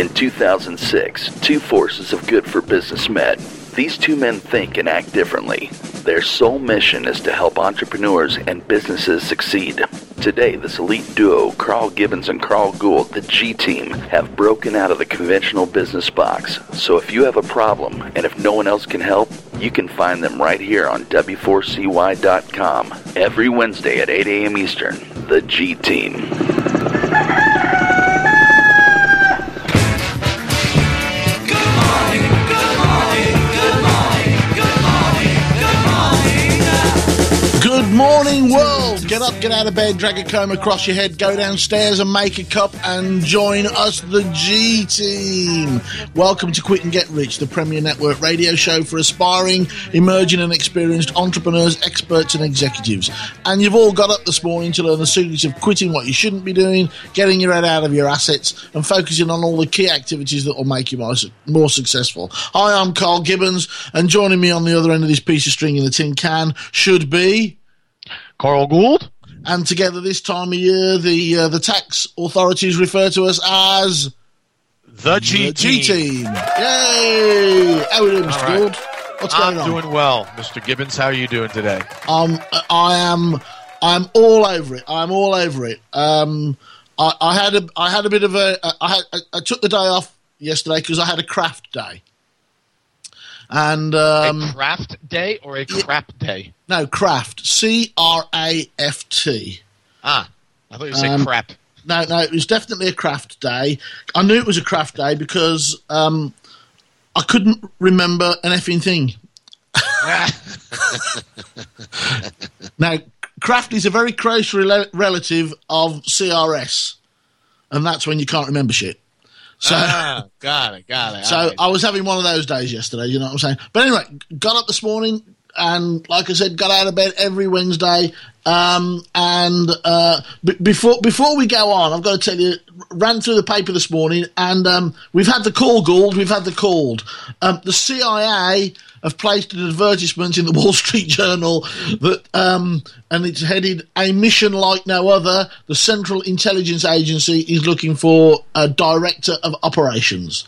In 2006, two forces of good for business met. These two men think and act differently. Their sole mission is to help entrepreneurs and businesses succeed. Today, this elite duo, Carl Gibbons and Carl Gould, the G Team, have broken out of the conventional business box. So if you have a problem and if no one else can help, you can find them right here on W4CY.com every Wednesday at 8 a.m. Eastern. The G Team. Get out of bed, drag a comb across your head, go downstairs and make a cup and join us, the G Team. Welcome to Quit and Get Rich, the Premier Network radio show for aspiring, emerging, and experienced entrepreneurs, experts, and executives. And you've all got up this morning to learn the secrets of quitting what you shouldn't be doing, getting your head out of your assets, and focusing on all the key activities that will make you more, more successful. Hi, I'm Carl Gibbons, and joining me on the other end of this piece of string in the tin can should be. Carl Gould. And together this time of year, the uh, the tax authorities refer to us as the G, the G team. Yay! How are you doing, Mr. right. Gould? What's I'm going on? doing well, Mr. Gibbons. How are you doing today? Um, I am. I'm all over it. I'm all over it. Um, I, I had a. I had a bit of a. I had. I, I took the day off yesterday because I had a craft day. And um, a craft day or a crap day? no craft. C R A F T. Ah, I thought you said Um, crap. No, no, it was definitely a craft day. I knew it was a craft day because um, I couldn't remember an effing thing. Now, craft is a very close rela- relative of CRS, and that's when you can't remember shit. So, ah, got it, got it. so right. I was having one of those days yesterday. You know what I'm saying? But anyway, got up this morning and, like I said, got out of bed every Wednesday. Um, and uh, b- before before we go on, I've got to tell you, ran through the paper this morning, and um, we've had the call, Gould. We've had the called. Um, the CIA have placed an advertisement in the Wall Street Journal that, um, and it's headed "A mission like no other." The Central Intelligence Agency is looking for a director of operations.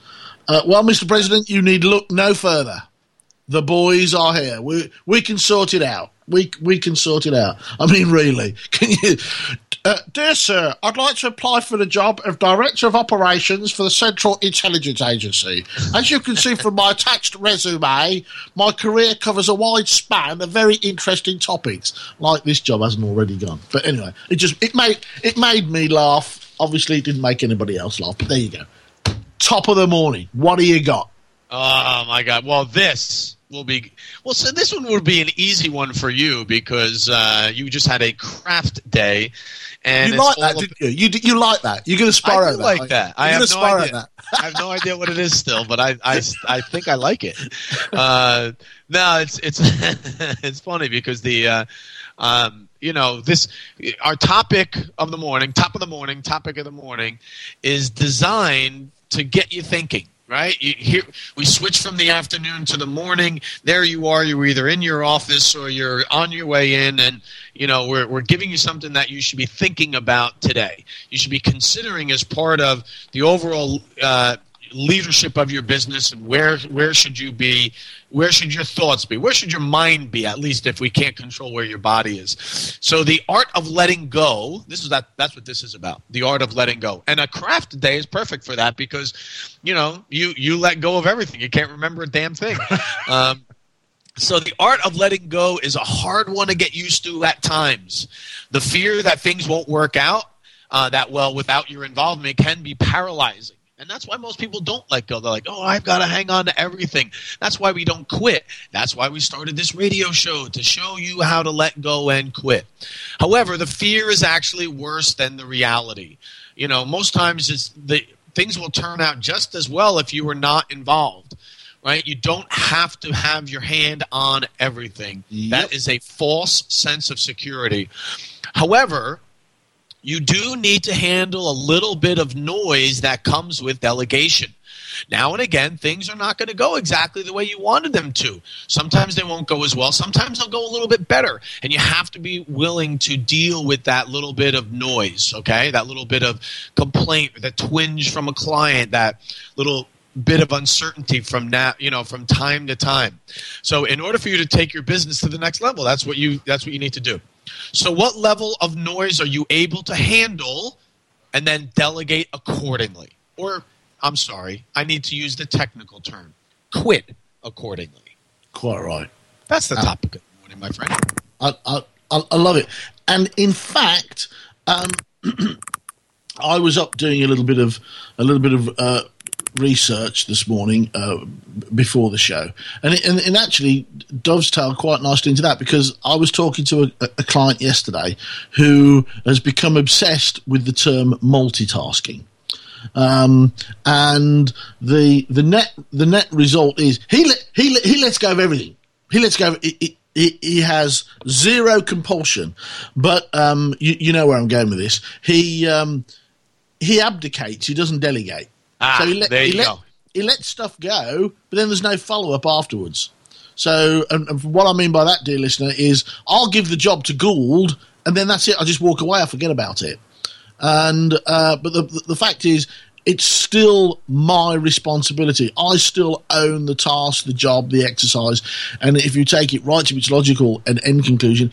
Uh, well, Mr. President, you need look no further. The boys are here. We we can sort it out. We we can sort it out. I mean, really, can you? Uh, dear sir, I'd like to apply for the job of Director of Operations for the Central Intelligence Agency. As you can see from my attached resume, my career covers a wide span of very interesting topics. Like this job hasn't already gone, but anyway, it just it made it made me laugh. Obviously, it didn't make anybody else laugh. But there you go. Top of the morning. What do you got? Oh my God! Well, this will be well. So this one would be an easy one for you because uh, you just had a craft day, and you like that, ab- you? You d- you like that? You're going to spar at that. like that. I have gonna no idea. that. I have no idea what it is still, but I I, I think I like it. Uh, no, it's it's it's funny because the uh, um, you know this our topic of the morning, top of the morning, topic of the morning is designed to get you thinking. Right? You, here, we switch from the afternoon to the morning. There you are. You're either in your office or you're on your way in, and you know we're we're giving you something that you should be thinking about today. You should be considering as part of the overall. Uh, leadership of your business and where where should you be? Where should your thoughts be? Where should your mind be at least if we can't control where your body is? So the art of letting go this is that that's what this is about the art of letting go. And a craft day is perfect for that because you know you you let go of everything. You can't remember a damn thing. Um, so the art of letting go is a hard one to get used to at times. The fear that things won't work out uh, that well without your involvement can be paralyzing and that's why most people don't let go. They're like, oh, I've got to hang on to everything. That's why we don't quit. That's why we started this radio show to show you how to let go and quit. However, the fear is actually worse than the reality. You know, most times it's the things will turn out just as well if you were not involved. Right? You don't have to have your hand on everything. Yep. That is a false sense of security. However, you do need to handle a little bit of noise that comes with delegation. Now and again, things are not going to go exactly the way you wanted them to. Sometimes they won't go as well. Sometimes they'll go a little bit better. And you have to be willing to deal with that little bit of noise, okay? That little bit of complaint, that twinge from a client, that little bit of uncertainty from now you know from time to time so in order for you to take your business to the next level that's what you that's what you need to do so, what level of noise are you able to handle and then delegate accordingly? Or, I'm sorry, I need to use the technical term quit accordingly. Quite right. That's the uh, topic of the morning, my friend. I, I, I love it. And in fact, um, I was up doing a little bit of a little bit of uh, research this morning uh, before the show, and it, and, actually dovetailed quite nicely into that because I was talking to a, a client yesterday who has become obsessed with the term multitasking. Um, and the the net the net result is he he he lets go of everything. He lets go. Of, he, he has zero compulsion, but um, you, you know where I'm going with this. He um, he abdicates. He doesn't delegate. Ah, so he let, there you he let, go. He lets stuff go, but then there's no follow up afterwards. So, and, and what I mean by that, dear listener, is I'll give the job to Gould, and then that's it. I just walk away. I forget about it. And uh, but the, the the fact is, it's still my responsibility. I still own the task, the job, the exercise. And if you take it right to its logical and end conclusion,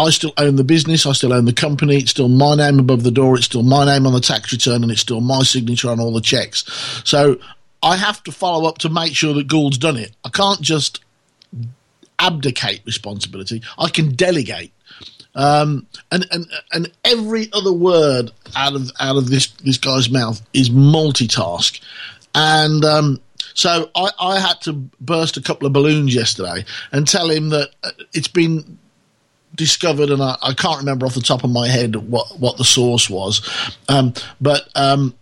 I still own the business. I still own the company. It's still my name above the door. It's still my name on the tax return, and it's still my signature on all the checks. So I have to follow up to make sure that Gould's done it. I can't just abdicate responsibility. I can delegate. Um, and, and and every other word out of out of this this guy's mouth is multitask, and um, so I, I had to burst a couple of balloons yesterday and tell him that uh, it's been discovered, and I, I, can't remember off the top of my head what, what the source was, um, but um,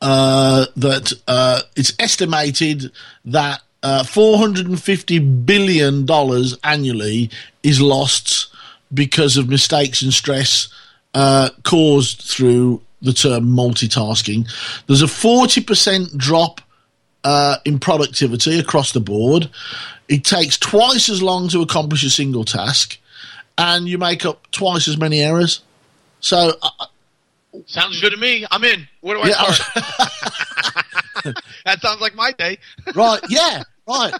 uh, that uh, it's estimated that uh, $450 billion annually is lost because of mistakes and stress uh, caused through the term multitasking. There's a 40% drop uh, in productivity across the board. It takes twice as long to accomplish a single task and you make up twice as many errors. So. Uh, sounds good to me. I'm in. Where do I yeah, start? that sounds like my day. right. Yeah. Right.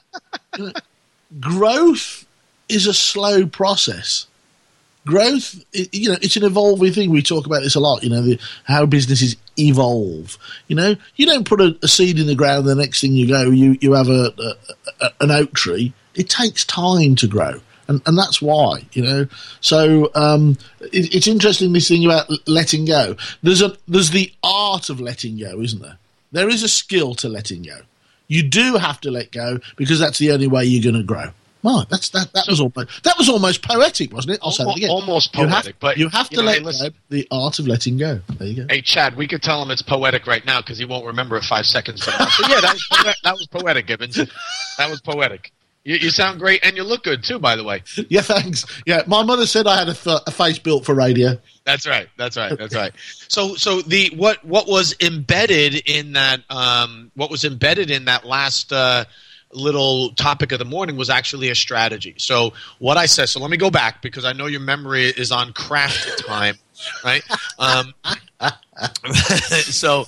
Growth is a slow process. Growth, you know, it's an evolving thing. We talk about this a lot. You know, the, how businesses evolve. You know, you don't put a, a, seed in the ground. The next thing you go, you you have a, a an oak tree. It takes time to grow and and that's why you know. So um, it, it's interesting this thing about letting go. There's a there's the art of letting go, isn't there? There is a skill to letting go. You do have to let go because that's the only way you're going to grow. Right, that's that. That so, was almost that was almost poetic, wasn't it? I'll say again. Almost poetic, you have, but you have to you know, let go. The art of letting go. There you go. Hey, Chad, we could tell him it's poetic right now because he won't remember it five seconds from now. So yeah, that was, that was poetic, Gibbons. That was poetic. You, you, sound great, and you look good too. By the way. Yeah, thanks. Yeah, my mother said I had a, a face built for radio. That's right. That's right. That's right. So, so the what what was embedded in that um, what was embedded in that last uh, little topic of the morning was actually a strategy. So, what I said. So, let me go back because I know your memory is on craft time, right? Um, so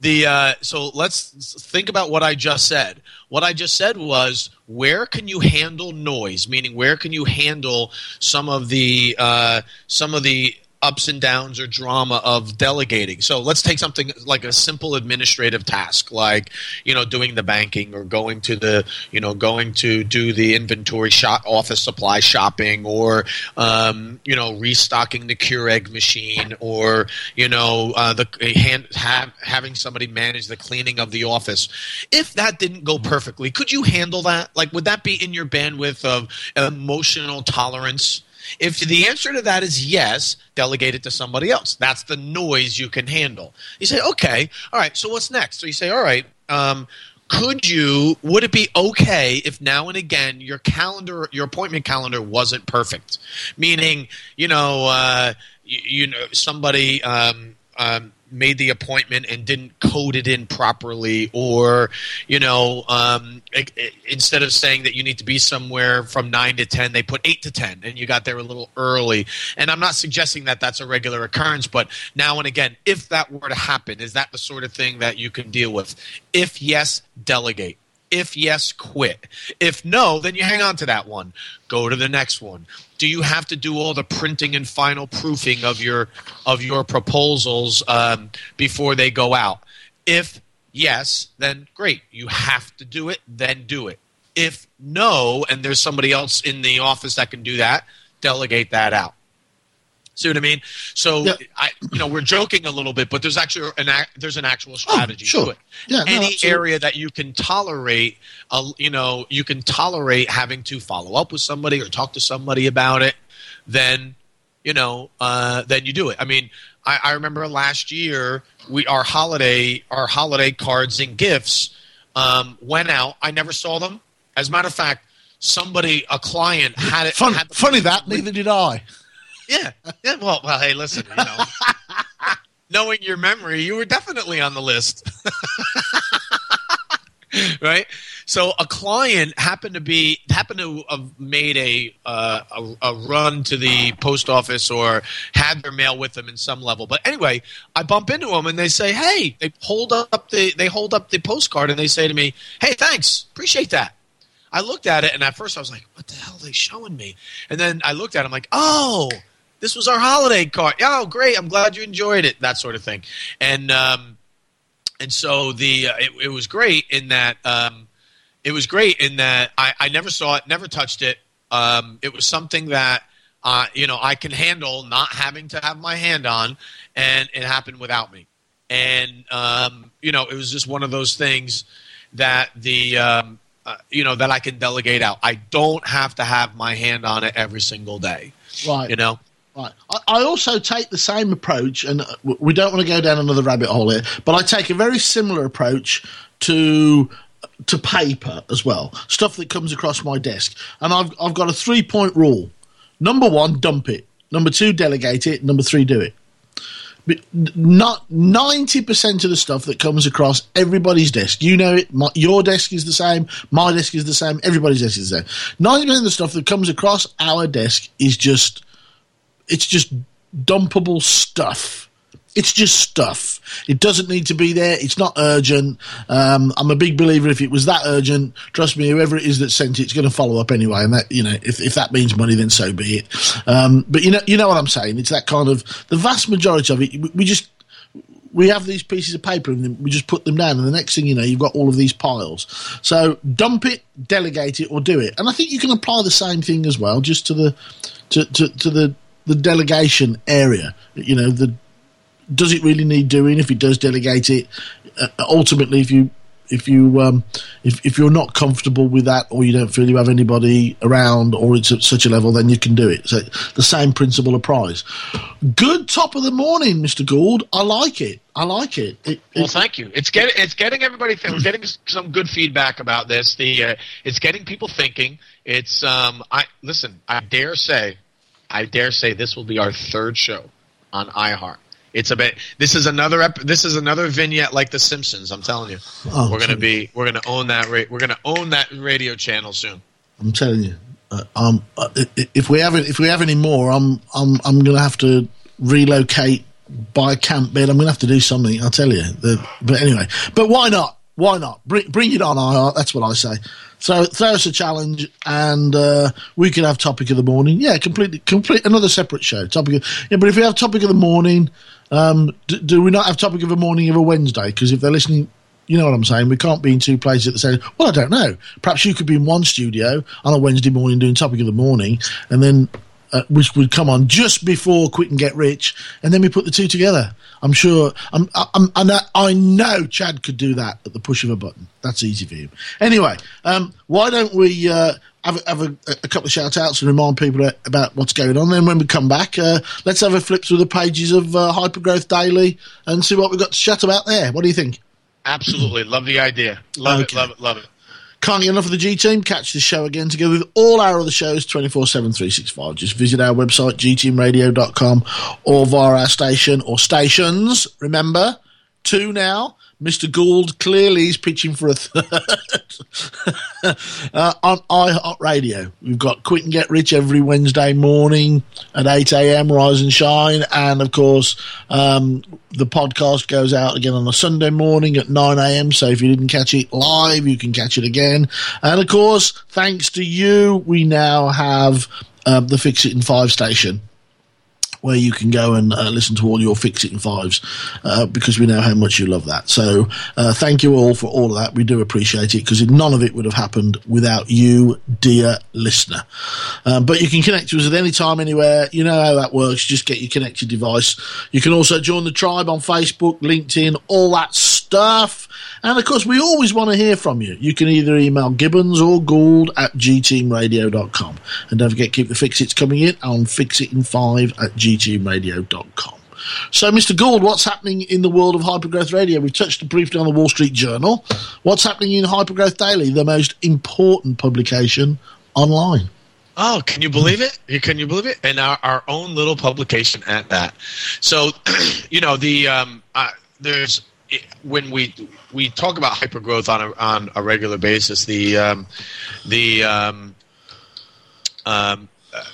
the uh, so let's think about what I just said. What I just said was where can you handle noise? Meaning where can you handle some of the uh, some of the ups and downs or drama of delegating. So let's take something like a simple administrative task, like you know doing the banking or going to the you know going to do the inventory shop, office supply shopping, or um, you know restocking the Keurig machine, or you know uh, the hand, have, having somebody manage the cleaning of the office. If that didn't go perfectly, could you handle that? Like, would that be in your bandwidth of emotional tolerance? If the answer to that is yes, delegate it to somebody else. That's the noise you can handle. You say, okay, all right, so what's next? So you say, all right, um, could you would it be okay if now and again your calendar your appointment calendar wasn't perfect meaning you know uh, you, you know somebody um, um, made the appointment and didn't code it in properly, or you know, um, it, it, instead of saying that you need to be somewhere from nine to ten, they put eight to ten, and you got there a little early. And I'm not suggesting that that's a regular occurrence, but now and again, if that were to happen, is that the sort of thing that you can deal with? If yes, delegate. If yes, quit. If no, then you hang on to that one. Go to the next one. Do you have to do all the printing and final proofing of your of your proposals um, before they go out? If yes, then great. You have to do it. Then do it. If no, and there's somebody else in the office that can do that, delegate that out. See what I mean? So yeah. I, you know, we're joking a little bit, but there's actually an there's an actual oh, strategy oh, sure. to it. Yeah, Any no, area that you can tolerate, uh, you know, you can tolerate having to follow up with somebody or talk to somebody about it, then you know, uh, then you do it. I mean, I, I remember last year we our holiday our holiday cards and gifts um, went out. I never saw them. As a matter of fact, somebody a client had it. Fun, had funny that neither did I. Yeah. Yeah. Well, well. Hey, listen. You know, knowing your memory, you were definitely on the list. right. So a client happened to be happened to have made a, uh, a, a run to the post office or had their mail with them in some level. But anyway, I bump into them and they say, "Hey," they hold up the they hold up the postcard and they say to me, "Hey, thanks, appreciate that." I looked at it and at first I was like, "What the hell are they showing me?" And then I looked at it, I'm like, "Oh." This was our holiday card. Oh, great! I'm glad you enjoyed it. That sort of thing, and um, and so the uh, it, it, was great in that um, it was great in that I, I never saw it, never touched it. Um, it was something that uh, you know I can handle not having to have my hand on, and it happened without me. And um, you know, it was just one of those things that the um, uh, you know that I can delegate out. I don't have to have my hand on it every single day. Right. You know. Right. I also take the same approach, and uh, we don't want to go down another rabbit hole here, but I take a very similar approach to to paper as well, stuff that comes across my desk, and I've I've got a three point rule. Number one, dump it. Number two, delegate it. Number three, do it. But not ninety percent of the stuff that comes across everybody's desk. You know it. My, your desk is the same. My desk is the same. Everybody's desk is the same. Ninety percent of the stuff that comes across our desk is just it's just dumpable stuff. It's just stuff. It doesn't need to be there. It's not urgent. Um, I'm a big believer. If it was that urgent, trust me, whoever it is that sent it, it's going to follow up anyway. And that, you know, if, if that means money, then so be it. Um, but you know, you know what I'm saying. It's that kind of the vast majority of it. We just we have these pieces of paper and we just put them down, and the next thing you know, you've got all of these piles. So dump it, delegate it, or do it. And I think you can apply the same thing as well, just to the to, to, to the the delegation area. You know, the does it really need doing? If it does delegate it, uh, ultimately, if you if you um, if if you're not comfortable with that, or you don't feel you have anybody around, or it's at such a level, then you can do it. So the same principle applies. Good top of the morning, Mister Gould. I like it. I like it. it well, thank you. It's getting it's getting everybody. Th- getting some good feedback about this. The uh, it's getting people thinking. It's um. I listen. I dare say, I dare say this will be our third show on iHeart. It's a bit. This is another. Ep, this is another vignette like The Simpsons. I'm telling you. Oh, we're gonna be. We're gonna own that. Ra- we're gonna own that radio channel soon. I'm telling you. Uh, um, uh, if we have if we have any more, I'm I'm I'm gonna have to relocate, buy a camp bed. I'm gonna have to do something. I'll tell you. The, but anyway, but why not? Why not? Bring bring it on, IR. That's what I say. So throw us a challenge, and uh, we could have topic of the morning. Yeah, completely, complete another separate show. Topic, of, yeah. But if we have topic of the morning, um, do, do, we not have topic of the morning of a Wednesday? Because if they're listening, you know what I'm saying. We can't be in two places at the same. Well, I don't know. Perhaps you could be in one studio on a Wednesday morning doing topic of the morning, and then uh, which would come on just before Quit and Get Rich, and then we put the two together. I'm sure. I'm, I'm, I'm, i know Chad could do that at the push of a button. That's easy for him. Anyway, um, why don't we uh, have, have a, a, couple of shout outs and remind people about what's going on? Then when we come back, uh, let's have a flip through the pages of uh, Hypergrowth Daily and see what we've got to chat about there. What do you think? Absolutely. love the idea. Love okay. it, love it, love it. Can't get enough of the G Team? Catch the show again together with all our other shows 24 7 365. Just visit our website, gteamradio.com, or via our station or stations. Remember, two now Mr. Gould clearly is pitching for a third uh, on iHeart Radio. We've got Quit and Get Rich every Wednesday morning at 8 a.m. Rise and Shine, and of course um, the podcast goes out again on a Sunday morning at 9 a.m. So if you didn't catch it live, you can catch it again. And of course, thanks to you, we now have um, the Fix It in Five station where you can go and uh, listen to all your Fix It in Fives uh, because we know how much you love that. So uh, thank you all for all of that. We do appreciate it because none of it would have happened without you, dear listener. Um, but you can connect to us at any time, anywhere. You know how that works. Just get your connected device. You can also join the tribe on Facebook, LinkedIn, all that stuff. And of course, we always want to hear from you. You can either email Gibbons or Gould at gteamradio.com. And don't forget, keep the fix its coming in on fixitin5 at gteamradio.com. So, Mr. Gould, what's happening in the world of Hypergrowth Radio? We've touched briefly on the Wall Street Journal. What's happening in Hypergrowth Daily, the most important publication online? Oh, can you believe it? Can you believe it? And our, our own little publication at that. So, you know, the um, uh, there's when we we talk about hypergrowth on a on a regular basis, the um, the um, um, uh,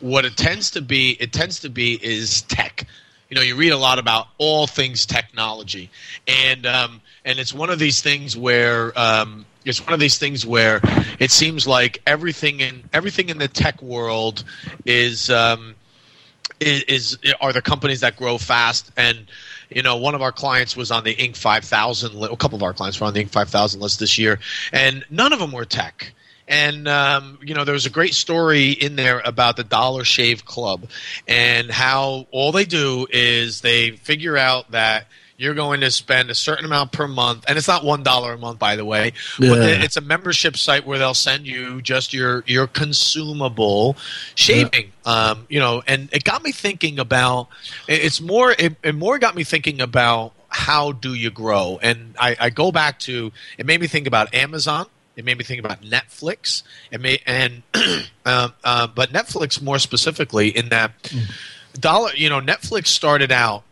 what it tends to be it tends to be is tech. You know, you read a lot about all things technology, and um, and it's one of these things where um, it's one of these things where it seems like everything in everything in the tech world is um, is, is are the companies that grow fast and you know, one of our clients was on the Inc. 5000 list. A couple of our clients were on the Inc. 5000 list this year, and none of them were tech. And um, you know, there was a great story in there about the Dollar Shave Club and how all they do is they figure out that you're going to spend a certain amount per month, and it's not one dollar a month, by the way. Yeah. It's a membership site where they'll send you just your your consumable shaving. Yeah. Um, you know, and it got me thinking about. It's more. It, it more got me thinking about how do you grow, and I, I go back to. It made me think about Amazon. It made me think about Netflix. It may and uh, uh, but Netflix more specifically in that mm. dollar. You know, Netflix started out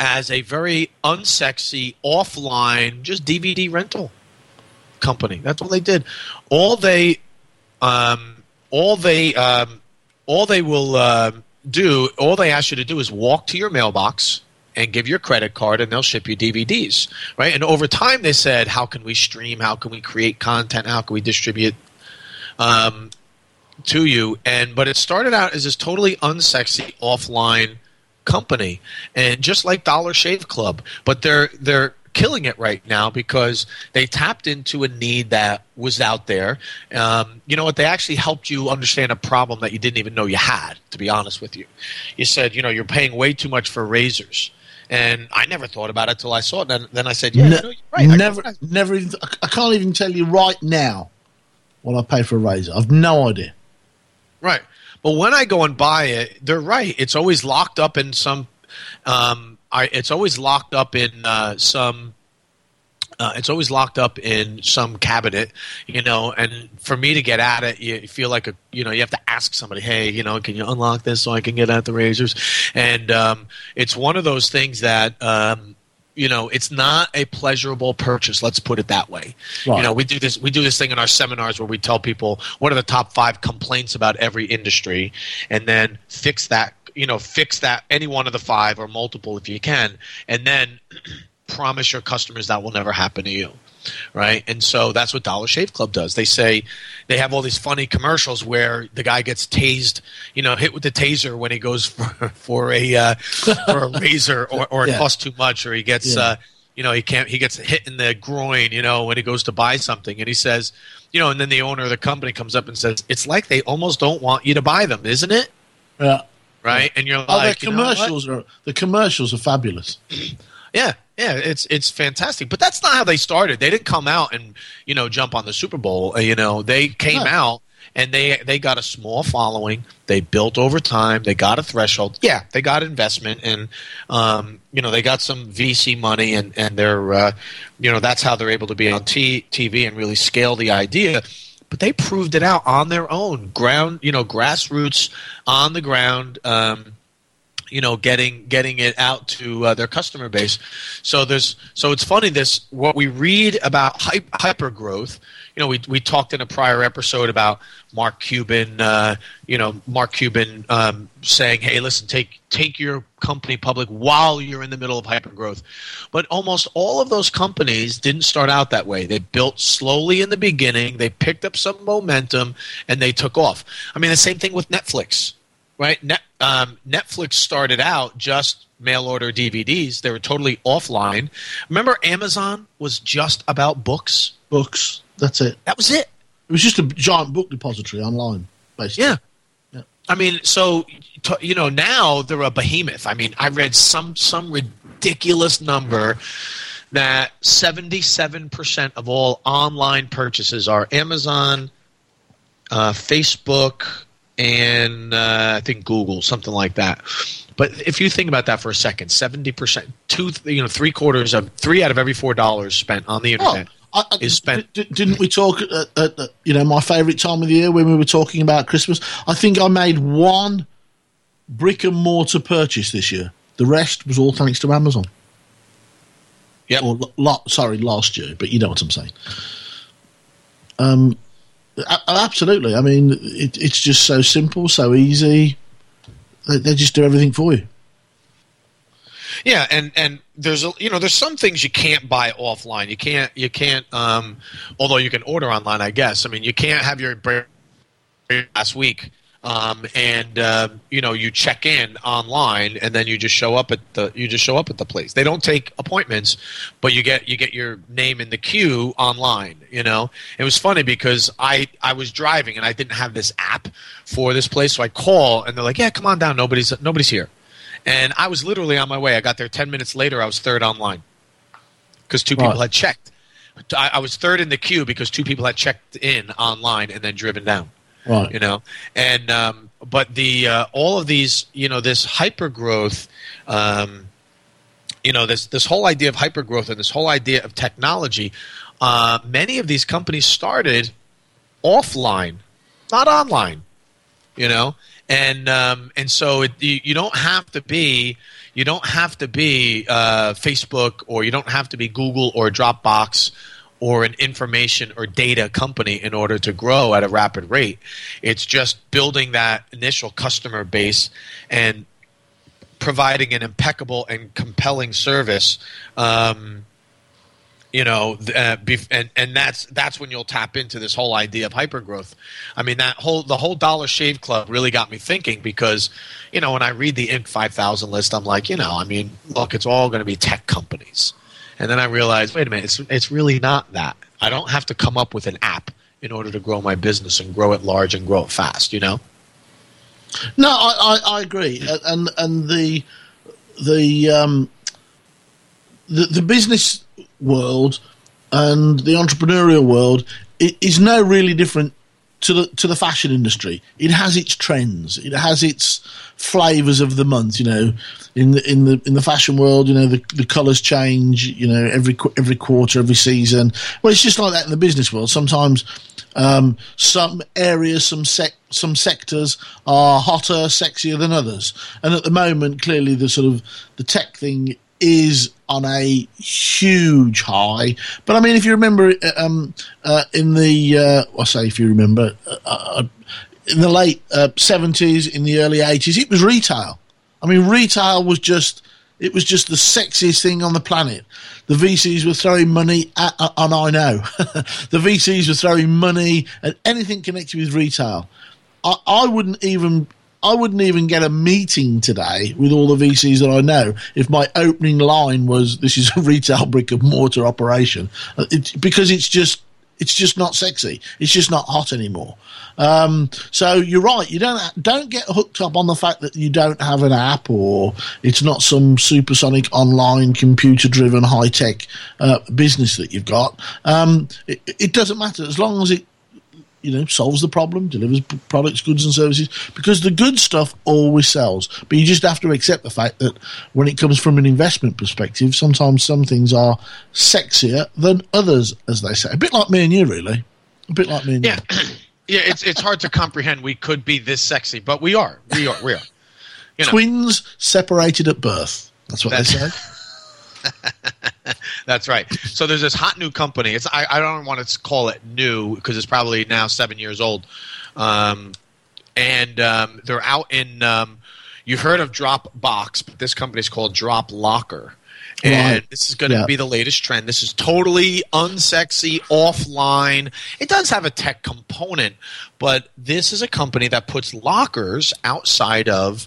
as a very unsexy, offline, just DVD rental company. That's what they did. All they, um, all they, um, all they will uh, do, all they ask you to do is walk to your mailbox and give your credit card, and they'll ship you DVDs, right? And over time, they said, how can we stream? How can we create content? How can we distribute? Um, to you and but it started out as this totally unsexy offline company, and just like Dollar Shave Club, but they're they're killing it right now because they tapped into a need that was out there. Um, you know what? They actually helped you understand a problem that you didn't even know you had. To be honest with you, you said you know you're paying way too much for razors. And I never thought about it till I saw it. Then, then I said, "Yeah, Ne- you know, right." Never, go- never. Even, I- I can't even tell you right now what I paid for a razor. I've no idea. Right. But when I go and buy it, they're right. It's always locked up in some. Um, I, it's always locked up in uh, some. Uh, it's always locked up in some cabinet, you know. And for me to get at it, you feel like a, you know, you have to ask somebody, hey, you know, can you unlock this so I can get at the razors? And um, it's one of those things that. Um, you know, it's not a pleasurable purchase. Let's put it that way. Right. You know, we do this. We do this thing in our seminars where we tell people what are the top five complaints about every industry, and then fix that. You know, fix that any one of the five or multiple if you can, and then promise your customers that will never happen to you right and so that's what dollar shave club does they say they have all these funny commercials where the guy gets tased you know hit with the taser when he goes for, for a uh, for a razor or, or it Yeah. costs too much or he gets Yeah. uh, you know he can't he gets hit in the groin you know when he goes to buy something and he says you know and then the owner of the company comes up and says it's like they almost don't want you to buy them isn't it Yeah. right and you're Oh, like know commercials are the commercials are fabulous. Yeah, yeah, it's it's fantastic. But that's not how they started. They didn't come out and you know jump on the Super Bowl. Uh, you know, they came No. out and they they got a small following. They built over time. They got a threshold. Yeah, they got investment and um, you know they got some VC money and and they're uh, you know that's how they're able to be on t- TV and really scale the idea. But they proved it out on their own ground. You know, grassroots on the ground. Um, you know getting getting it out to uh, their customer base. So there's so it's funny this what we read about hy- hyper growth you know we we talked in a prior episode about Mark Cuban uh, you know Mark Cuban um, saying hey listen take take your company public while you're in the middle of hyper growth but almost all of those companies didn't start out that way. They built slowly in the beginning they picked up some momentum and they took off. I mean the same thing with Netflix right? Net, um, Netflix started out just mail order DVDs. They were totally offline. Remember, Amazon was just about books. Books. That's it. That was it. It was just a giant book depository online, basically. Yeah. Yeah. I mean, so you know now they're a behemoth. I mean, I read some some ridiculous number that seventy seven percent of all online purchases are Amazon, uh, Facebook, and uh, I think Google, something like that. But if you think about that for a second, seventy percent, two, you know, three quarters of three out of every four dollars spent on the Oh, internet I, I, is spent. d- didn't we talk at, at, at you know my favourite time of the year when we were talking about Christmas? I think I made one brick and mortar purchase this year. The rest was all thanks to Amazon. Yeah. Or lo- lo- sorry, last year, but you know what I'm saying. Um, absolutely. I mean, it, it's just so simple, so easy. They, they just do everything for you. Yeah, and and there's a you know there's some things you can't buy offline. You can't you can't um although you can order online, I guess. I mean, you can't have your last week um and uh, you know you check in online and then you just show up at the you just show up at the place. They don't take appointments, but you get you get your name in the queue online, you know. It was funny because I I was driving and I didn't have this app for this place, so I call and they're like, "Yeah, come on down. Nobody's nobody's here." And I was literally on my way. I got there 10 minutes later. I was third online because two people had checked. I, I was third in the queue because two people had checked in online and then driven down. Right. You know, and um, but the uh, all of these, you know, this hyper growth, um, you know, this this whole idea of hyper growth and this whole idea of technology. Uh, many of these companies started offline, not online you know and um, and so it, you, you don't have to be you don't have to be uh, Facebook or you don't have to be Google or Dropbox or an information or data company in order to grow at a rapid rate. It's just building that initial customer base and providing an impeccable and compelling service. Um, you know, uh, and and that's that's when you'll tap into this whole idea of hypergrowth. I mean, that whole the whole Dollar Shave Club really got me thinking because, you know, when I read the Inc. five thousand list, I'm like, you know, I mean, look, it's all going to be tech companies, and then I realized, wait a minute, it's it's really not that. I don't have to come up with an app in order to grow my business and grow it large and grow it fast. You know. No, I, I, I agree, and and the the um, the, the business world and the entrepreneurial world is no really different to the to the fashion industry. It has its trends. It has its flavors of the month. You know, in the in the in the fashion world, you know the the colors change. You know, every every quarter, every season. Well, it's just like that in the business world. Sometimes um, some areas, some sec- some sectors are hotter, sexier than others. And at the moment, clearly the sort of the tech thing is on a huge high. But I mean, if you remember, uh, um, uh, in the uh, I say if you remember, uh, uh in the late uh, seventies, in the early eighties, it was retail. I mean, retail was just it was just the sexiest thing on the planet. The VCs were throwing money at, and I know the VCs were throwing money at anything connected with retail. I, I wouldn't even I wouldn't even get a meeting today with all the VCs that I know if my opening line was "This is a retail brick and mortar operation," uh, it, because it's just it's just not sexy. It's just not hot anymore. Um, so you're right. You don't don't get hooked up on the fact that you don't have an app or it's not some supersonic online computer driven high tech uh, business that you've got. Um, it, it, doesn't matter as long as it you know solves the problem, delivers products, goods, and services. Because the good stuff always sells, but you just have to accept the fact that when it comes from an investment perspective, sometimes some things are sexier than others, as they say. A bit like me and you, really. A bit like me and yeah. you. yeah, it's it's hard to comprehend. We could be this sexy, but we are. We are. We are. You know. Twins separated at birth. That's what That's, they say. That's right. So there's this hot new company. It's I, I don't want to call it new because it's probably now seven years old, um, and um, they're out in. Um, you've heard of Dropbox, but this company is called Drop Locker and this is going to yeah. be the latest trend. This is totally unsexy, offline. It does have a tech component, but this is a company that puts lockers outside of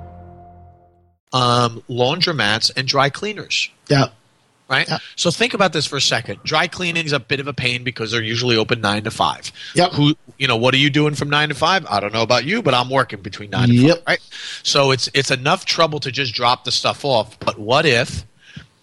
um, laundromats and dry cleaners. Yeah. Right? Yeah. So think about this for a second. Dry cleaning is a bit of a pain because they're usually open nine to five. Yep. Who you know, what are you doing from nine to five? I don't know about you, but I'm working between nine and yep. five. Right. So it's it's enough trouble to just drop the stuff off. But what if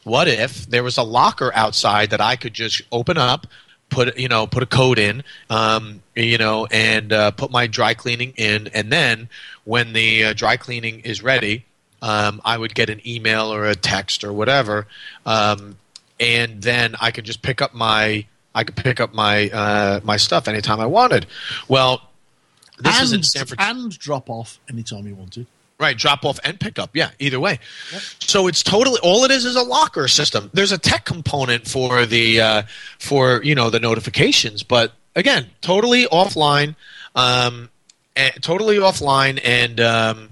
what if there was a locker outside that I could just open up, put you know put a code in um, you know and uh, put my dry cleaning in and then when the uh, dry cleaning is ready um, I would get an email or a text or whatever, um, and then I could just pick up my I could pick up my uh, my stuff anytime I wanted. Well, this and, is in San Francisco. And drop off anytime you wanted. Right, drop off and pick up. Yeah, either way. Yep. So it's totally all it is is a locker system. There's a tech component for the uh, for you know the notifications, but again, totally offline, um, totally offline, and um,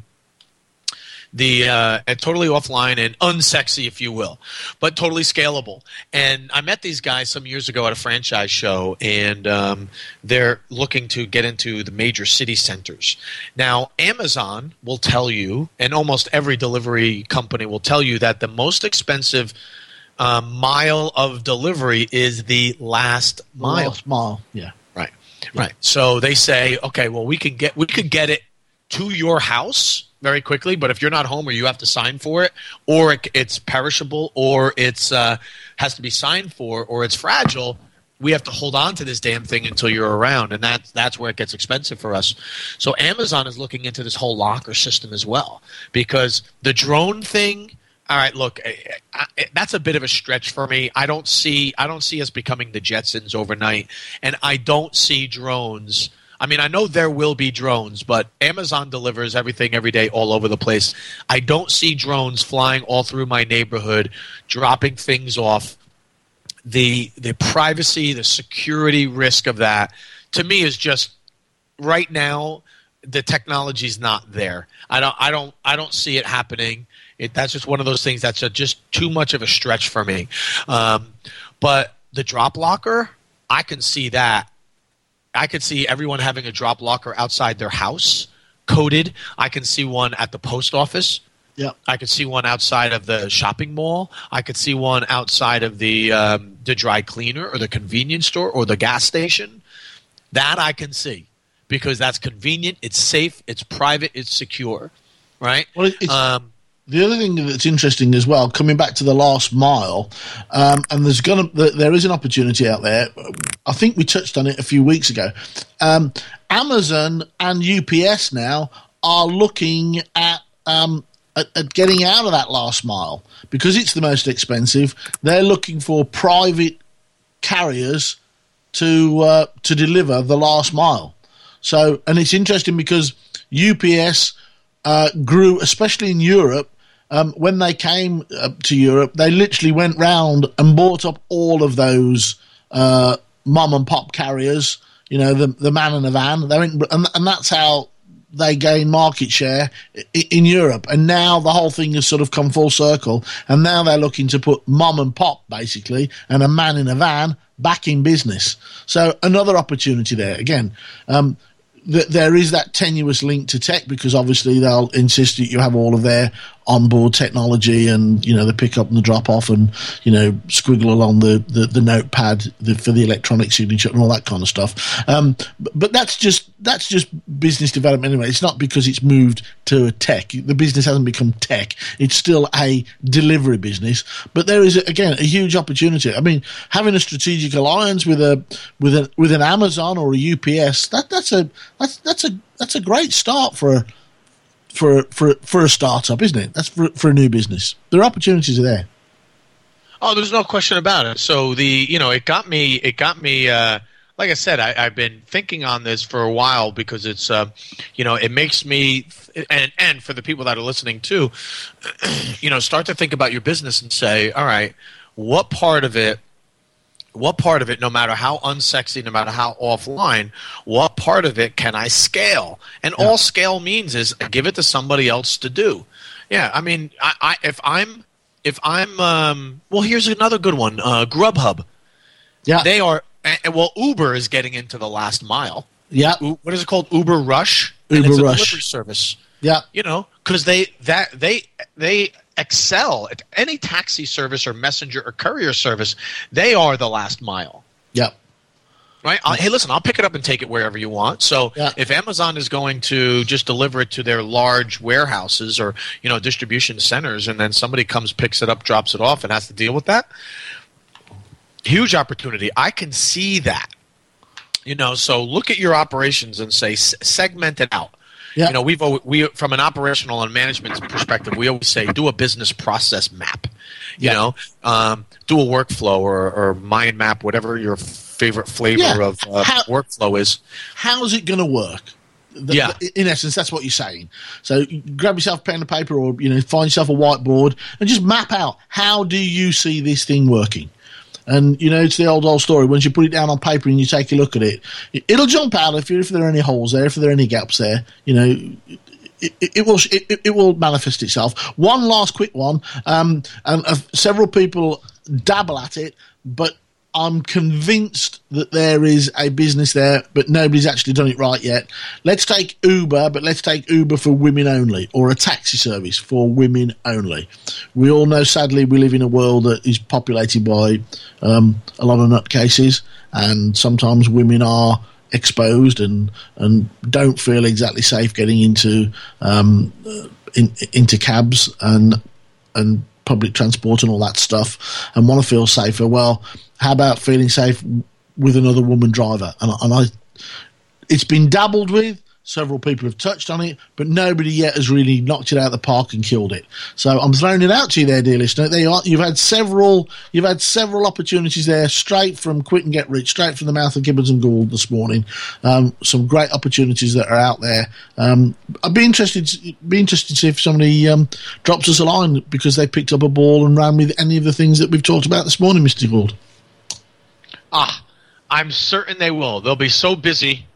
the uh, totally offline and unsexy, if you will, but totally scalable. And I met these guys some years ago at a franchise show, and um, they're looking to get into the major city centers. Now, Amazon will tell you, and almost every delivery company will tell you that the most expensive. Uh, mile of delivery is the last mile. Last mile, yeah. Right, right. So they say, okay, well, we can get we could get it to your house very quickly. But if you're not home or you have to sign for it, or it, it's perishable, or it's uh, has to be signed for, or it's fragile, we have to hold on to this damn thing until you're around, and that's that's where it gets expensive for us. So Amazon is looking into this whole locker system as well because the drone thing All right, look, eh, eh, I, I, that's a bit of a stretch for me. I don't see I don't see us becoming the Jetsons overnight, and I don't see drones. I mean, I know there will be drones, but Amazon delivers everything every day all over the place. I don't see drones flying all through my neighborhood, dropping things off. The the privacy, the security risk of that to me is just right now the technology's not there. I don't I don't I don't see it happening. It, that's just one of those things that's a, just too much of a stretch for me. Um, but the drop locker, I can see that. I could see everyone having a drop locker outside their house, coded. I can see one at the post office. Yeah. I could see one outside of the shopping mall. I could see one outside of the um, the dry cleaner or the convenience store or the gas station. That I can see because that's convenient. It's safe. It's private. It's secure. Right. Well, it's, um, the other thing that's interesting as well, coming back to the last mile, um, and there's gonna there is an opportunity out there. I think we touched on it a few weeks ago. Um, Amazon and UPS now are looking at, um, at, at getting out of that last mile because it's the most expensive. They're looking for private carriers to uh, to deliver the last mile. So, and it's interesting because UPS uh, grew, especially in Europe, um, when they came uh, to Europe, they literally went round and bought up all of those uh, mom and pop carriers. You know, the the man in a van. They went, and, and that's how they gain market share in Europe. And now the whole thing has sort of come full circle. And now they're looking to put mom and pop basically and a man in a van back in business. So another opportunity there. Again, um, th- there is that tenuous link to tech because obviously they'll insist that you have all of their onboard technology and you know the pick up and the drop off and you know squiggle along the the, the notepad the, for the electronic signature and all that kind of stuff. Um, but, that's just that's just business development anyway. It's not because it's moved to a tech. The business hasn't become tech. It's still a delivery business. But there is again a huge opportunity. I mean, having a strategic alliance with a with a with an Amazon or a UPS that that's a that's that's a that's a great start for a for for for a startup, isn't it? That's for for a new business. There are opportunities there. Oh, there's no question about it. So the you know it got me it got me. Uh, like I said, I, have been thinking on this for a while because it's, uh, you know, it makes me, and and for the people that are listening too, you know, start to think about your business and say, all right, what part of it what part of it, no matter how unsexy, no matter how offline, what part of it can I scale? And yeah. all scale means is give it to somebody else to do. Yeah, I mean, I, I if I'm if I'm um, well, here's another good one. Uh, Grubhub. Yeah, they are. And, Well, Uber is getting into the last mile. Yeah, what is it called? Uber Rush. Uber it's a Rush delivery service. Yeah, you know, because they that they they excel at any taxi service or messenger or courier service. They are the last mile. Yep. Right. I'll, hey, listen. I'll pick it up and take it wherever you want. So yeah. if Amazon is going to just deliver it to their large warehouses or you know distribution centers, and then somebody comes, picks it up, drops it off, and has to deal with that, huge opportunity. I can see that. You know, so look at your operations and say segment it out. Yeah. You know, we've we from an operational and management perspective, we always say do a business process map. You yeah. know, um, do a workflow or, or mind map, whatever your favorite flavor yeah. of uh, How, workflow is. How's it going to work? The, yeah. The, in essence, that's what you're saying. So grab yourself a pen and paper, or you know, find yourself a whiteboard and just map out how do you see this thing working. And you know, it's the old old story. Once you put it down on paper and you take a look at it, it'll jump out if, if there are any holes there, if there are any gaps there. You know, it, it, will it, it, will manifest itself. One last quick one, um, and uh, several people dabble at it, but I'm convinced that there is a business there, but nobody's actually done it right yet. Let's take Uber, but let's take Uber for women only, or a taxi service for women only. We all know, sadly, we live in a world that is populated by um, a lot of nutcases, and sometimes women are exposed and and don't feel exactly safe getting into um, in, into cabs and and public transport and all that stuff and want to feel safer. Well, how about feeling safe with another woman driver? And, and I, it's been dabbled with. Several people have touched on it, but nobody yet has really knocked it out of the park and killed it. So I'm throwing it out to you there, dear listener. There you are. You've had several. You've had several opportunities there, straight from Quit and Get Rich, straight from the mouth of Gibbons and Gould this morning. Um, some great opportunities that are out there. Um, I'd be interested. Be interested to see if somebody um, drops us a line because they picked up a ball and ran with any of the things that we've talked about this morning, Mister Gould. Ah, I'm certain they will. They'll be so busy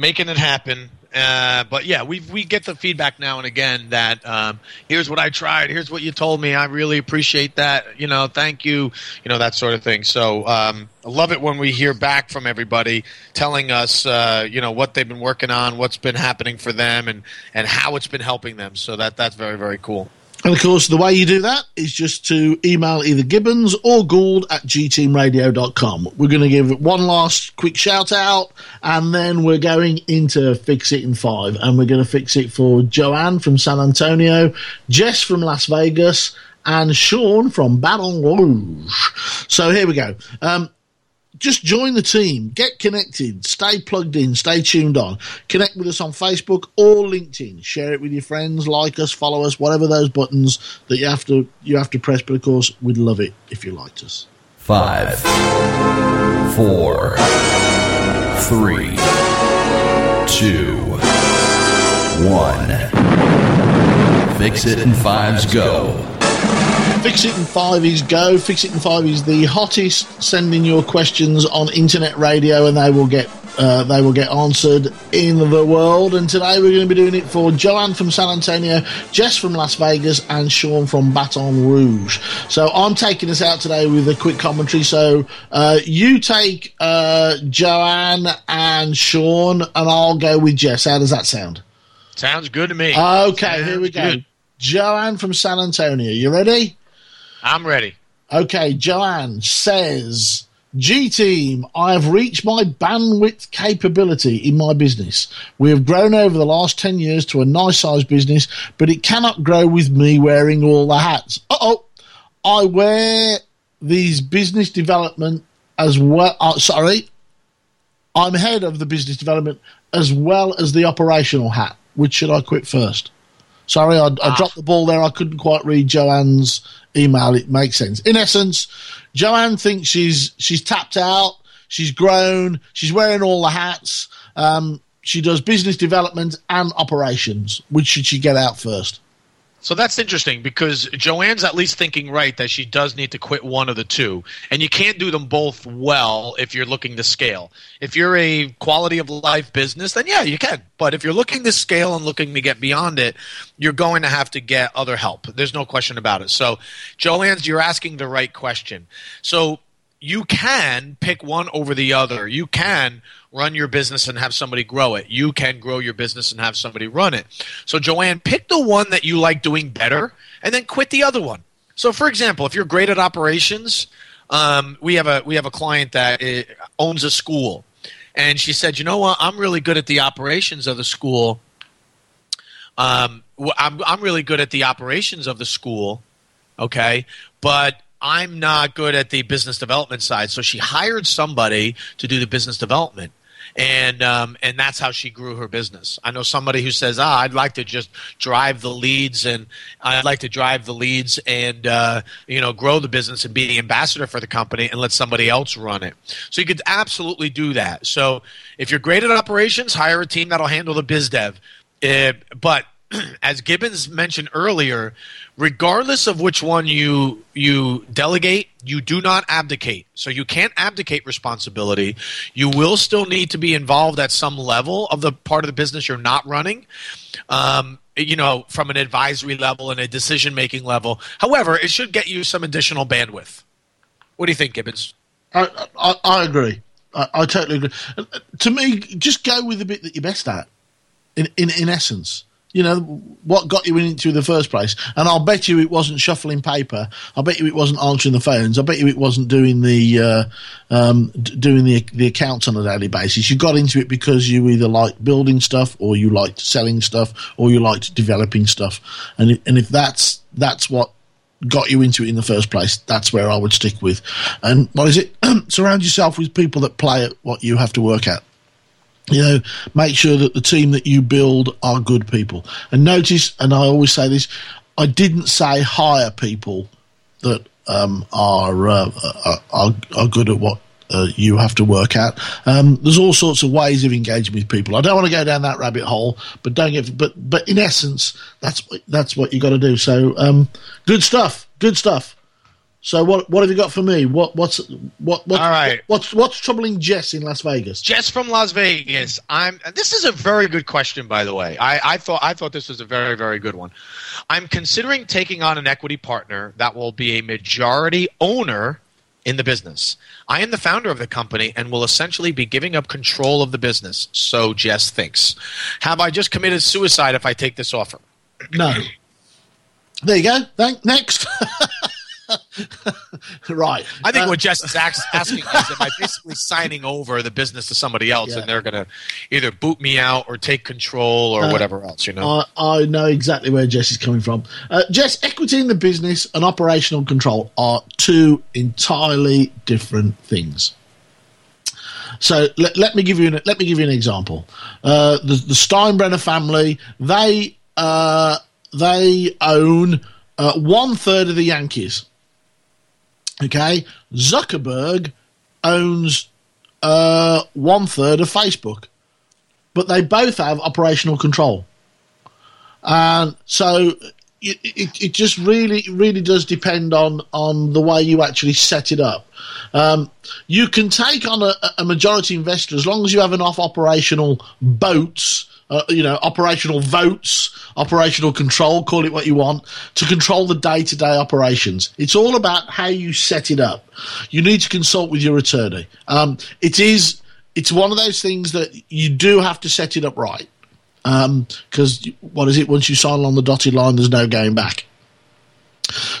making it happen. Uh, but yeah, we we get the feedback now and again that um, here's what I tried, here's what you told me. I really appreciate that. You know, thank you. You know that sort of thing. So um, I love it when we hear back from everybody telling us, uh, you know, what they've been working on, what's been happening for them, and and how it's been helping them. So that that's very very cool. And of course, the way you do that is just to email either Gibbons or Gould at gteamradio.com. We're going to give one last quick shout out, and then we're going into Fix It in Five. And we're going to fix it for Joanne from San Antonio, Jess from Las Vegas, and Sean from Baton Rouge. So here we go. Um, just join the team, get connected, stay plugged in, stay tuned on. Connect with us on Facebook or LinkedIn. Share it with your friends, like us, follow us, whatever those buttons that you have to you have to press. But of course, we'd love it if you liked us. Five, four, three, two, one. Fix it and fives go. Fix It in Five is go. Fix It in Five is the hottest. Send in your questions on internet radio, and they will get uh, they will get answered in the world. And today we're going to be doing it for Joanne from San Antonio, Jess from Las Vegas, and Sean from Baton Rouge. So I'm taking us out today with a quick commentary. So uh, you take uh, Joanne and Sean, and I'll go with Jess. How does that sound? Sounds good to me. Okay, Sounds here we go. good. Joanne from San Antonio. You ready? I'm ready. Okay, Joanne says, G Team, I have reached my bandwidth capability in my business. We have grown over the last 10 years to a nice sized business, but it cannot grow with me wearing all the hats. Uh oh, I wear these business development as well. Uh, sorry, I'm head of the business development as well as the operational hat. Which should I quit first? Sorry, I, I dropped the ball there. I couldn't quite read Joanne's email. It makes sense. In essence, Joanne thinks she's she's tapped out. She's grown. She's wearing all the hats. Um, she does business development and operations. Which should she get out first? So that's interesting because Joanne's at least thinking right that she does need to quit one of the two. And you can't do them both well if you're looking to scale. If you're a quality of life business, then yeah, you can. But if you're looking to scale and looking to get beyond it, you're going to have to get other help. There's no question about it. So, Joanne's, you're asking the right question. So, you can pick one over the other. You can run your business and have somebody grow it. You can grow your business and have somebody run it. So, Joanne, pick the one that you like doing better and then quit the other one. So, for example, if you're great at operations, um, we have a we have a client that uh, owns a school, and she said, "You know what? I'm really good at the operations of the school. Um, I'm I'm really good at the operations of the school, okay, but." I'm not good at the business development side, so she hired somebody to do the business development and um, and that's how she grew her business. I know somebody who says, "Ah, I'd like to just drive the leads, and I'd like to drive the leads, and uh, you know, grow the business and be the ambassador for the company, and let somebody else run it." So you could absolutely do that. So if you're great at operations, hire a team that'll handle the biz dev. Uh, but as Gibbons mentioned earlier, regardless of which one you you delegate, you do not abdicate. So you can't abdicate responsibility. You will still need to be involved at some level of the part of the business you're not running. Um, you know, from an advisory level and a decision making level. However, it should get you some additional bandwidth. What do you think, Gibbons? I, I, I agree. I, I totally agree. To me, just go with the bit that you're best at. In in, in essence, you know what got you into the first place. And I'll bet you it wasn't shuffling paper. I bet you it wasn't answering the phones. I bet you it wasn't doing the uh, um, d- doing the the accounts on a daily basis. You got into it because you either liked building stuff, or you liked selling stuff, or you liked developing stuff. And and if that's that's what got you into it in the first place, that's where I would stick with. And what is it? Surround yourself with people that play at what you have to work at. You know, make sure that the team that you build are good people. And notice, and I always say this, I didn't say hire people that um, are, uh, are are good at what uh, you have to work at. Um, there's all sorts of ways of engaging with people. I don't want to go down that rabbit hole, but don't get. But but in essence, that's that's what you got to do. So um, good stuff. Good stuff. So what what have you got for me? What what's what what All right. what's what's troubling Jess in Las Vegas? Jess from Las Vegas. I'm. This is a very good question, by the way. I, I thought I thought this was a very very good one. I'm considering taking on an equity partner that will be a majority owner in the business. I am the founder of the company and will essentially be giving up control of the business. So Jess thinks. Have I just committed suicide if I take this offer? No. There you go. Thank next. right. I think Uh, what Jess is asking is, am I basically signing over the business to somebody else, Yeah. and they're going to either boot me out or take control or Uh, whatever else, you know? I, I know exactly where Jess is coming from. Uh, Jess, equity in the business and operational control are two entirely different things. So let, let me give you an, let me give you an example. Uh, the, the Steinbrenner family they uh, they own uh, one third of the Yankees. Okay, Zuckerberg owns uh, one third of Facebook, but they both have operational control. And so it, it, it just really, really does depend on, on the way you actually set it up. Um, you can take on a, a majority investor as long as you have enough operational boats, uh, you know, operational votes, operational control, call it what you want, to control the day to day operations. It's all about how you set it up. You need to consult with your attorney. Um, it is, it's one of those things that you do have to set it up right because what is it? Once you sign on the dotted line, there's no going back.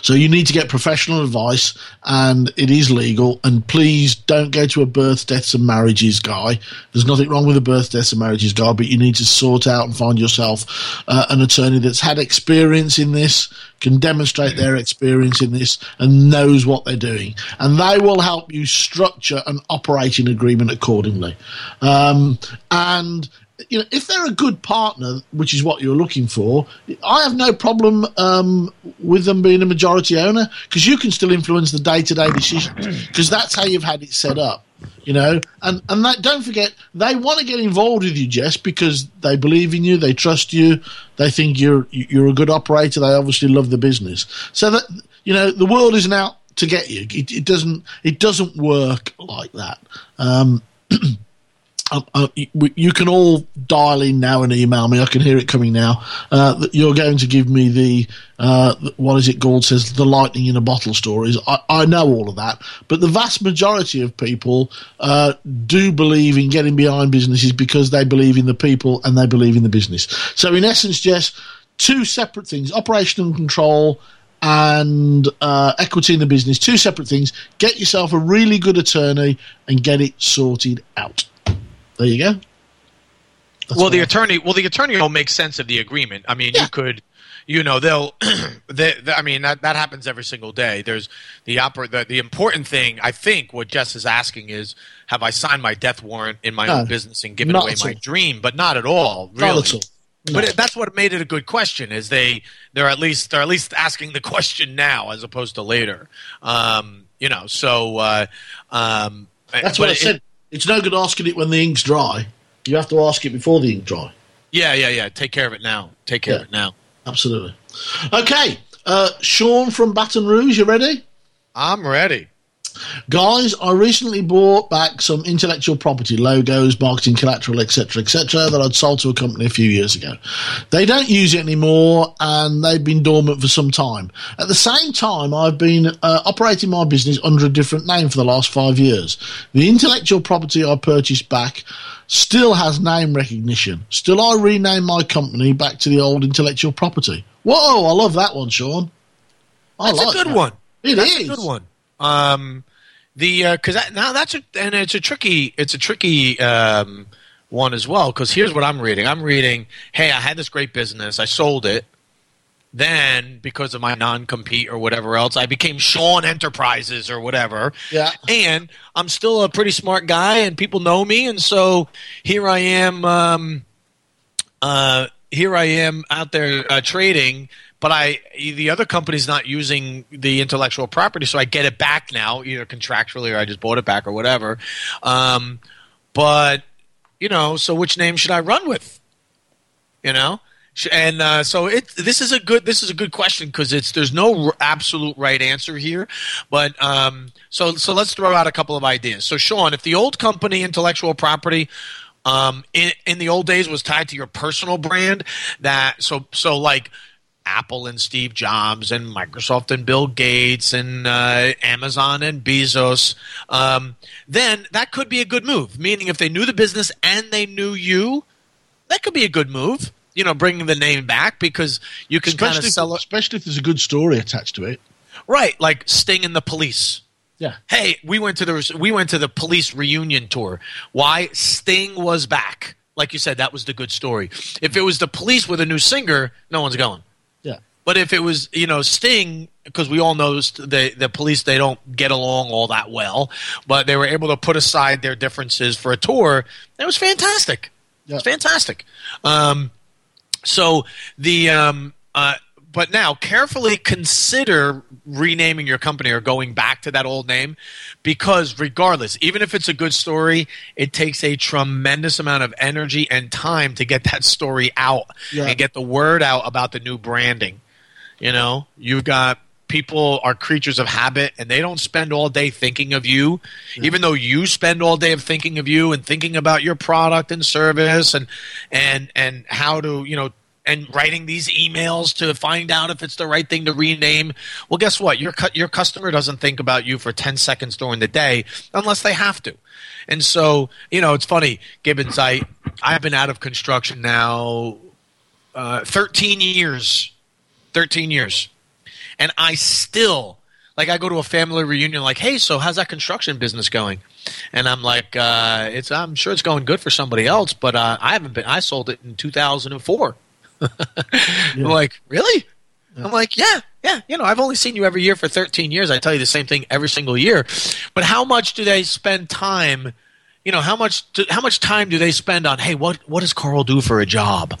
So you need to get professional advice, and it is legal. And please don't go to a birth, deaths, and marriages guy. There's nothing wrong with a birth, deaths, and marriages guy, but you need to sort out and find yourself uh, an attorney that's had experience in this, can demonstrate their experience in this, and knows what they're doing. And they will help you structure an operating agreement accordingly. Um, and you know, if they're a good partner, which is what you're looking for, I have no problem um, with them being a majority owner because you can still influence the day to day decisions because that's how you've had it set up. You know, and and that, don't forget they want to get involved with you, Jess, because they believe in you, they trust you, they think you're you're a good operator. They obviously love the business, so that you know the world isn't out to get you. It, it doesn't it doesn't work like that. Um, uh, you- can all dial in now and email me. I can hear it coming now. Uh, you're going to give me the uh, what is it? Gould says the lightning in a bottle stories. I, I know all of that, but the vast majority of people uh, do believe in getting behind businesses because they believe in the people and they believe in the business. So, in essence, Jess, two separate things: operational control and uh, equity in the business. Two separate things. Get yourself a really good attorney and get it sorted out. There you go. That's well, the I- attorney, well, the attorney will make sense of the agreement. I mean, Yeah. you could, you know, they'll. they, they- I mean, that that happens every single day. There's the oper- the, the important thing. I think what Jess is asking is, have I signed my death warrant in my No, own business and given away my dream? But not at all. Really. Not at all. No. But it, that's what made it a good question. Is they they're at least they're at least asking the question now as opposed to later. Um, you know, so uh, um, That's what I it- said. It's no good asking it when the ink's dry. You have to ask it before the ink dry. Yeah, yeah, yeah. Take care of it now. Take care Yeah. of it now. Absolutely. Okay, uh, Sean from Baton Rouge, you ready? I'm ready. Guys, I recently bought back some intellectual property, logos, marketing collateral, etc., etc., that I'd sold to a company a few years ago. They don't use it anymore, and they've been dormant for some time. At the same time, I've been uh, operating my business under a different name for the last five years. The intellectual property I purchased back still has name recognition. Still, I rename my company back to the old intellectual property. Whoa, I love that one, Sean. I That's like a good that. one. It That's is. a good one. Um, the because that now that's a and it's a tricky it's a tricky um one as well because here's what I'm reading. I'm reading, hey, I had this great business, I sold it, then because of my non-compete or whatever else, I became Sean Enterprises or whatever. Yeah. And I'm still a pretty smart guy, and people know me, and so here I am. Um, uh, here I am out there uh, trading, but I the other company's not using the intellectual property, so I get it back now, either contractually or I just bought it back or whatever. Um, but you know, so which name should I run with? You know, and uh, so it this is a good this is a good question because it's there's no r- absolute right answer here, but um, so so let's throw out a couple of ideas. So Sean, if the old company intellectual property um, in, in the old days was tied to your personal brand, that so so like Apple and Steve Jobs and Microsoft and Bill Gates and uh, Amazon and Bezos, um, then that could be a good move. Meaning, if they knew the business and they knew you, that could be a good move. You know, bringing the name back because you can kind of Especially, if, sell it. especially if there's a good story attached to it. Right, like Sting and the Police. Yeah. Hey, we went to the we went to the Police reunion tour. Why? Sting was back. Like you said, that was the good story. If it was the Police with a new singer, no one's going. But if it was, you know, Sting, because we all know the the police they don't get along all that well, but they were able to put aside their differences for a tour. That was fantastic. Yeah. It's fantastic. Um, so the um, uh, but now carefully consider renaming your company or going back to that old name because regardless even if it's a good story it takes a tremendous amount of energy and time to get that story out Yeah. and get the word out about the new branding you know you've got people are creatures of habit and they don't spend all day thinking of you. Even though you spend all day of thinking of you and thinking about your product and service and and and how to you know and writing these emails to find out if it's the right thing to rename. Well guess what? Your cu- your customer doesn't think about you for 10 seconds during the day unless they have to. And so you know it's funny gibbons i i've been out of construction now uh, 13 years 13 years and I still like I go to a family reunion like, hey, so how's that construction business going? And I'm like, uh, it's I'm sure it's going good for somebody else, but uh, I haven't been. I sold it in 2004. I'm like, really? I'm like, yeah, yeah. You know, I've only seen you every year for 13 years. I tell you the same thing every single year. But how much do they spend time? You know, how much do, how much time do they spend on? Hey, what what does Carl do for a job?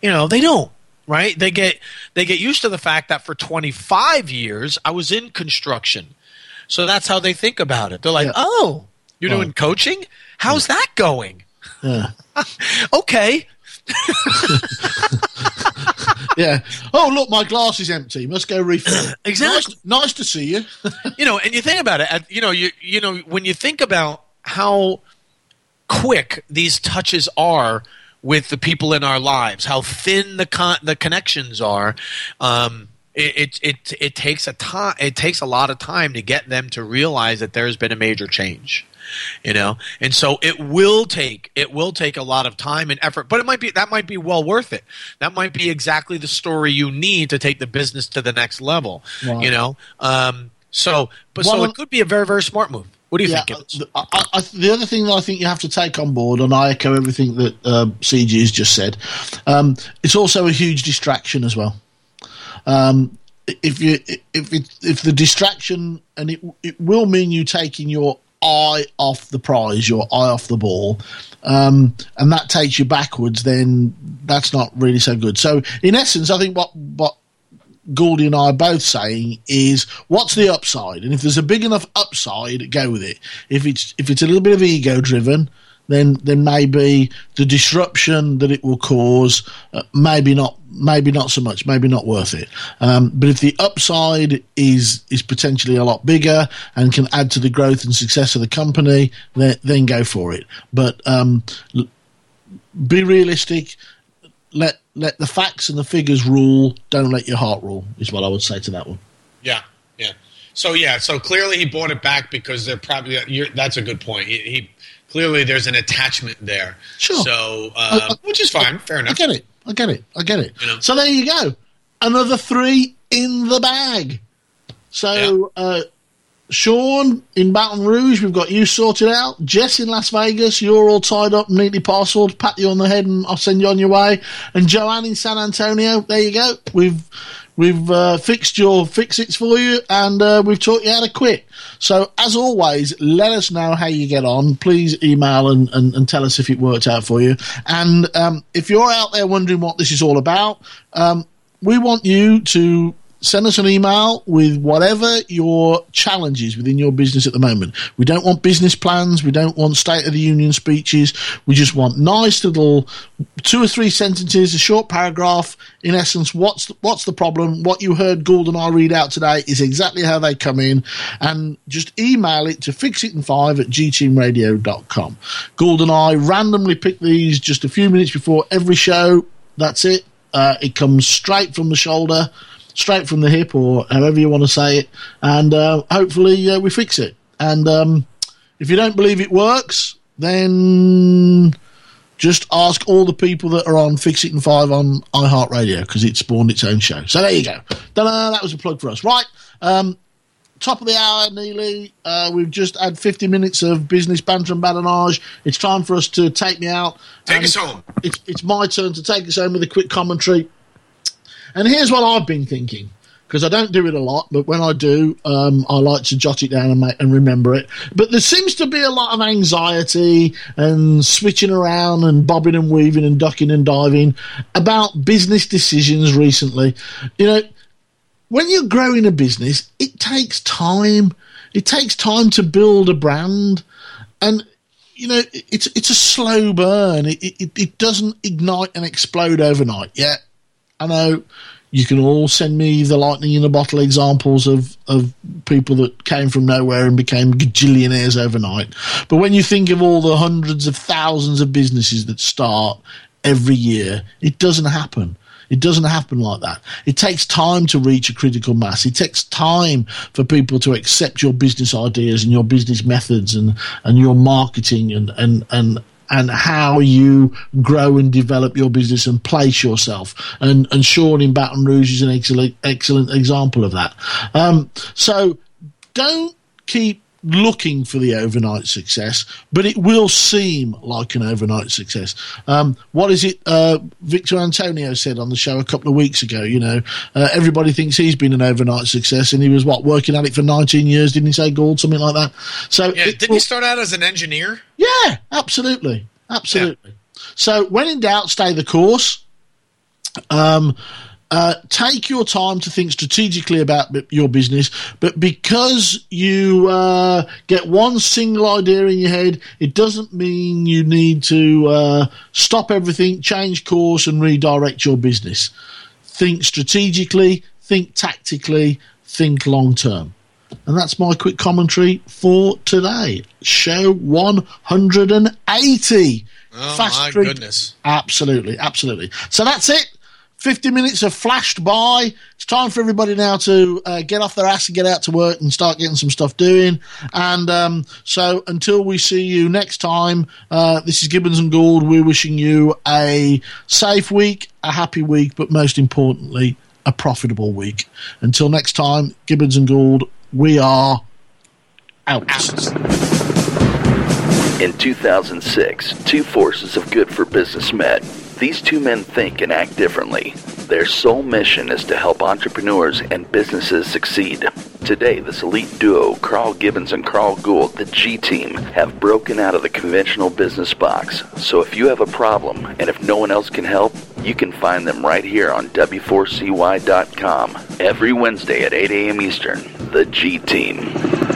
You know, they don't right? They get they get used to the fact that for 25 years I was in construction. So that's how they think about it. They're like, Yeah. "Oh, you're doing oh. coaching? How's that going?" Yeah. Okay. yeah. Oh, look, my glass is empty. Must go refill. Exactly. Nice, nice to see you. you know, and you think about it, you know, you you know, when you think about how quick these touches are with the people in our lives, how thin the con- the connections are, um, it, it it it takes a time. It takes a lot of time to get them to realize that there's been a major change. You know, and so it will take it will take a lot of time and effort, but it might be that might be well worth it. That might be exactly the story you need to take the business to the next level. Right. You know, um, so but One so it could be a very very smart move. What do you Yeah, think? Gibbons? I, I, I, the other thing that I think you have to take on board, and I echo everything that uh, CG has just said, um, it's also a huge distraction as well. Um, if you if it, if the distraction and it it will mean you taking your eye off the prize, your eye off the ball, um, and that takes you backwards, then that's not really so good. So in essence, I think what what Goldie and I are both saying is what's the upside? And if there's a big enough upside, go with it. If it's if it's a little bit of ego driven, then then maybe the disruption that it will cause, uh, maybe not maybe not so much, maybe not worth it. Um, but if the upside is is potentially a lot bigger and can add to the growth and success of the company, then then go for it. But um, be realistic let let the facts and the figures rule. Don't let your heart rule. Is what I would say to that one. Yeah, yeah. So yeah, so clearly he bought it back because they're probably. You're, that's a good point. He, he clearly there's an attachment there. Sure. So um, I- I- which is fine, fair enough. I get it. I get it. I get it. You know? So there you go. Another three in the bag. So uh, Sean in Baton Rouge, we've got you sorted out. Jess in Las Vegas, you're all tied up, neatly parcelled. Pat you on the head, and I'll send you on your way. And Joanne in San Antonio, there you go. We've we've uh, fixed your fix-its for you, and uh, we've taught you how to quit. So as always, let us know how you get on. Please email and, and, and tell us if it worked out for you. And um, if you're out there wondering what this is all about, um, we want you to send us an email with whatever your challenge is within your business at the moment. We don't want business plans. We don't want State of the Union speeches. We just want nice little two or three sentences, a short paragraph. In essence, what's the, what's the problem? What you heard Gould and I read out today is exactly how they come in. And just email it to fixit5 at gteamradio.com. Gould and I randomly pick these just a few minutes before every show. That's it. Uh, it comes straight from the shoulder straight from the hip, or however you want to say it, and uh, hopefully uh, we fix it. And um, if you don't believe it works, then just ask all the people that are on Fix It in Five on iHeartRadio because it spawned its own show. So there you go. Ta-da, that was a plug for us. Right. Um, top of the hour, Neely. Uh, we've just had 50 minutes of business banter and badinage. It's time for us to take me out. Take us home. It's, it's my turn to take us home with a quick commentary. And here's what I've been thinking because I don't do it a lot, but when I do, um, I like to jot it down and, make, and remember it. But there seems to be a lot of anxiety and switching around and bobbing and weaving and ducking and diving about business decisions recently. You know, when you're growing a business, it takes time. It takes time to build a brand, and you know it's it's a slow burn. It it, it doesn't ignite and explode overnight. Yeah, I know you can all send me the lightning in a bottle examples of, of people that came from nowhere and became gajillionaires overnight. But when you think of all the hundreds of thousands of businesses that start every year, it doesn't happen. It doesn't happen like that. It takes time to reach a critical mass. It takes time for people to accept your business ideas and your business methods and, and your marketing and, and, and, and how you grow and develop your business and place yourself. And, and Sean in Baton Rouge is an excellent, excellent example of that. Um, so don't keep looking for the overnight success, but it will seem like an overnight success. Um, what is it uh, Victor Antonio said on the show a couple of weeks ago? You know, uh, everybody thinks he's been an overnight success, and he was what working at it for 19 years, didn't he say, Gould, something like that? So yeah, didn't he start out as an engineer? Yeah, absolutely, absolutely. Yeah. So when in doubt, stay the course. Um, uh, take your time to think strategically about your business, but because you uh, get one single idea in your head, it doesn't mean you need to uh, stop everything, change course, and redirect your business. Think strategically, think tactically, think long term. And that's my quick commentary for today. Show 180. Oh, Fast my street. goodness. Absolutely, absolutely. So that's it. 50 minutes have flashed by. It's time for everybody now to uh, get off their ass and get out to work and start getting some stuff doing. And um, so until we see you next time, uh, this is Gibbons and Gould. We're wishing you a safe week, a happy week, but most importantly, a profitable week. Until next time, Gibbons and Gould, we are out. In 2006, two forces of good for business met these two men think and act differently. Their sole mission is to help entrepreneurs and businesses succeed. Today, this elite duo, Carl Gibbons and Carl Gould, the G Team, have broken out of the conventional business box. So if you have a problem and if no one else can help, you can find them right here on W4CY.com every Wednesday at 8 a.m. Eastern. The G Team.